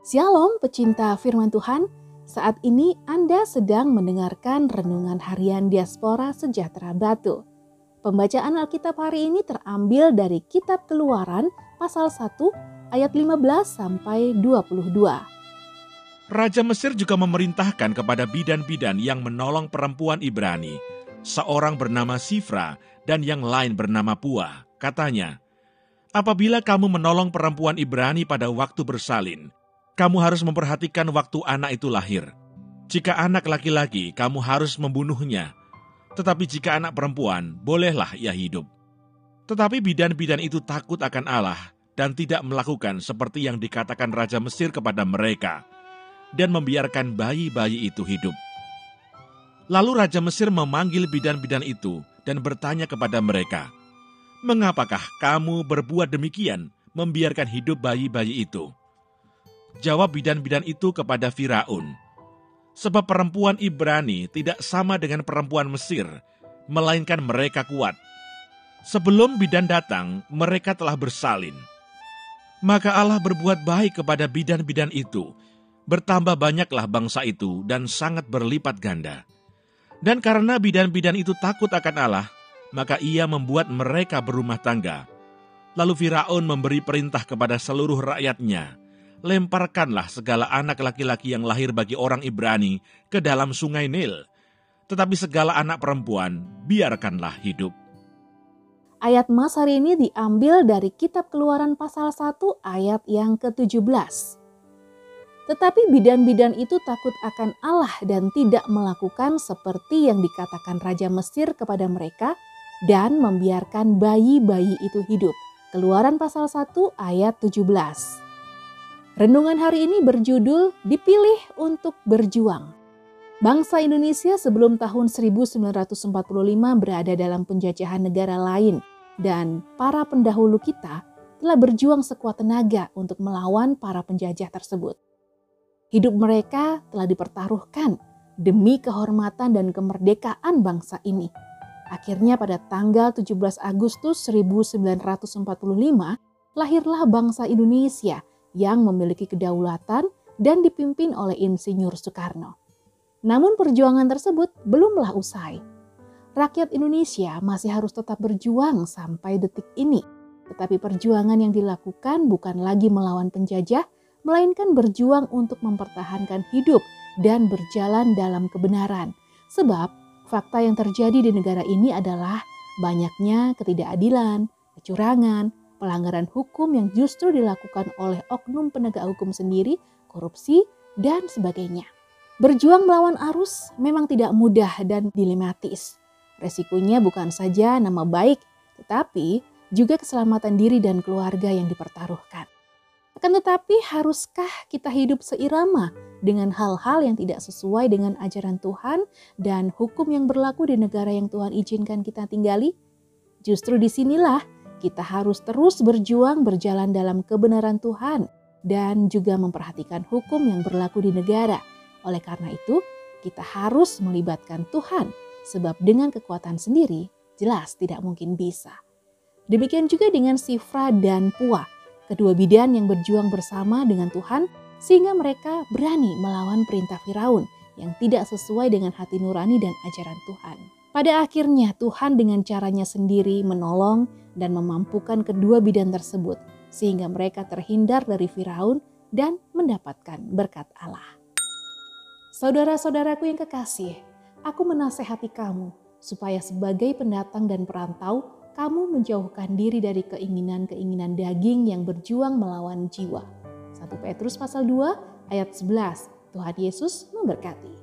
Shalom pecinta firman Tuhan, saat ini Anda sedang mendengarkan Renungan Harian Diaspora Sejahtera Batu. Pembacaan Alkitab hari ini terambil dari Kitab Keluaran pasal 1 ayat 15 sampai 22. Raja Mesir juga memerintahkan kepada bidan-bidan yang menolong perempuan Ibrani, seorang bernama Sifra dan yang lain bernama Pua. Katanya, apabila kamu menolong perempuan Ibrani pada waktu bersalin, kamu harus memperhatikan waktu anak itu lahir. Jika anak laki-laki, kamu harus membunuhnya. Tetapi jika anak perempuan, bolehlah ia hidup. Tetapi bidan-bidan itu takut akan Allah dan tidak melakukan seperti yang dikatakan Raja Mesir kepada mereka, dan membiarkan bayi-bayi itu hidup. Lalu Raja Mesir memanggil bidan-bidan itu dan bertanya kepada mereka, "Mengapakah kamu berbuat demikian, membiarkan hidup bayi-bayi itu?" Jawab bidan-bidan itu kepada Firaun, "Sebab perempuan Ibrani tidak sama dengan perempuan Mesir, melainkan mereka kuat. Sebelum bidan datang, mereka telah bersalin. Maka Allah berbuat baik kepada bidan-bidan itu. Bertambah banyaklah bangsa itu dan sangat berlipat ganda. Dan karena bidan-bidan itu takut akan Allah, maka ia membuat mereka berumah tangga. Lalu Firaun memberi perintah kepada seluruh rakyatnya, lemparkanlah segala anak laki-laki yang lahir bagi orang Ibrani ke dalam sungai Nil. Tetapi segala anak perempuan biarkanlah hidup. Ayat Mas hari ini diambil dari kitab keluaran pasal 1 ayat yang ke-17. Tetapi bidan-bidan itu takut akan Allah dan tidak melakukan seperti yang dikatakan Raja Mesir kepada mereka dan membiarkan bayi-bayi itu hidup. Keluaran pasal 1 ayat 17. Renungan hari ini berjudul Dipilih untuk Berjuang. Bangsa Indonesia sebelum tahun 1945 berada dalam penjajahan negara lain dan para pendahulu kita telah berjuang sekuat tenaga untuk melawan para penjajah tersebut. Hidup mereka telah dipertaruhkan demi kehormatan dan kemerdekaan bangsa ini. Akhirnya pada tanggal 17 Agustus 1945 lahirlah bangsa Indonesia yang memiliki kedaulatan dan dipimpin oleh Insinyur Soekarno. Namun perjuangan tersebut belumlah usai. Rakyat Indonesia masih harus tetap berjuang sampai detik ini. Tetapi perjuangan yang dilakukan bukan lagi melawan penjajah, melainkan berjuang untuk mempertahankan hidup dan berjalan dalam kebenaran. Sebab fakta yang terjadi di negara ini adalah banyaknya ketidakadilan, kecurangan, pelanggaran hukum yang justru dilakukan oleh oknum penegak hukum sendiri, korupsi, dan sebagainya. Berjuang melawan arus memang tidak mudah dan dilematis. Resikonya bukan saja nama baik, tetapi juga keselamatan diri dan keluarga yang dipertaruhkan. Akan tetapi, haruskah kita hidup seirama dengan hal-hal yang tidak sesuai dengan ajaran Tuhan dan hukum yang berlaku di negara yang Tuhan izinkan kita tinggali? Justru di sinilah kita harus terus berjuang berjalan dalam kebenaran Tuhan dan juga memperhatikan hukum yang berlaku di negara oleh karena itu, kita harus melibatkan Tuhan, sebab dengan kekuatan sendiri jelas tidak mungkin bisa. Demikian juga dengan Sifra dan Pua, kedua bidan yang berjuang bersama dengan Tuhan sehingga mereka berani melawan perintah Firaun yang tidak sesuai dengan hati nurani dan ajaran Tuhan. Pada akhirnya Tuhan dengan caranya sendiri menolong dan memampukan kedua bidan tersebut sehingga mereka terhindar dari Firaun dan mendapatkan berkat Allah. Saudara-saudaraku yang kekasih, aku menasehati kamu supaya sebagai pendatang dan perantau, kamu menjauhkan diri dari keinginan-keinginan daging yang berjuang melawan jiwa. 1 Petrus pasal 2 ayat 11. Tuhan Yesus memberkati.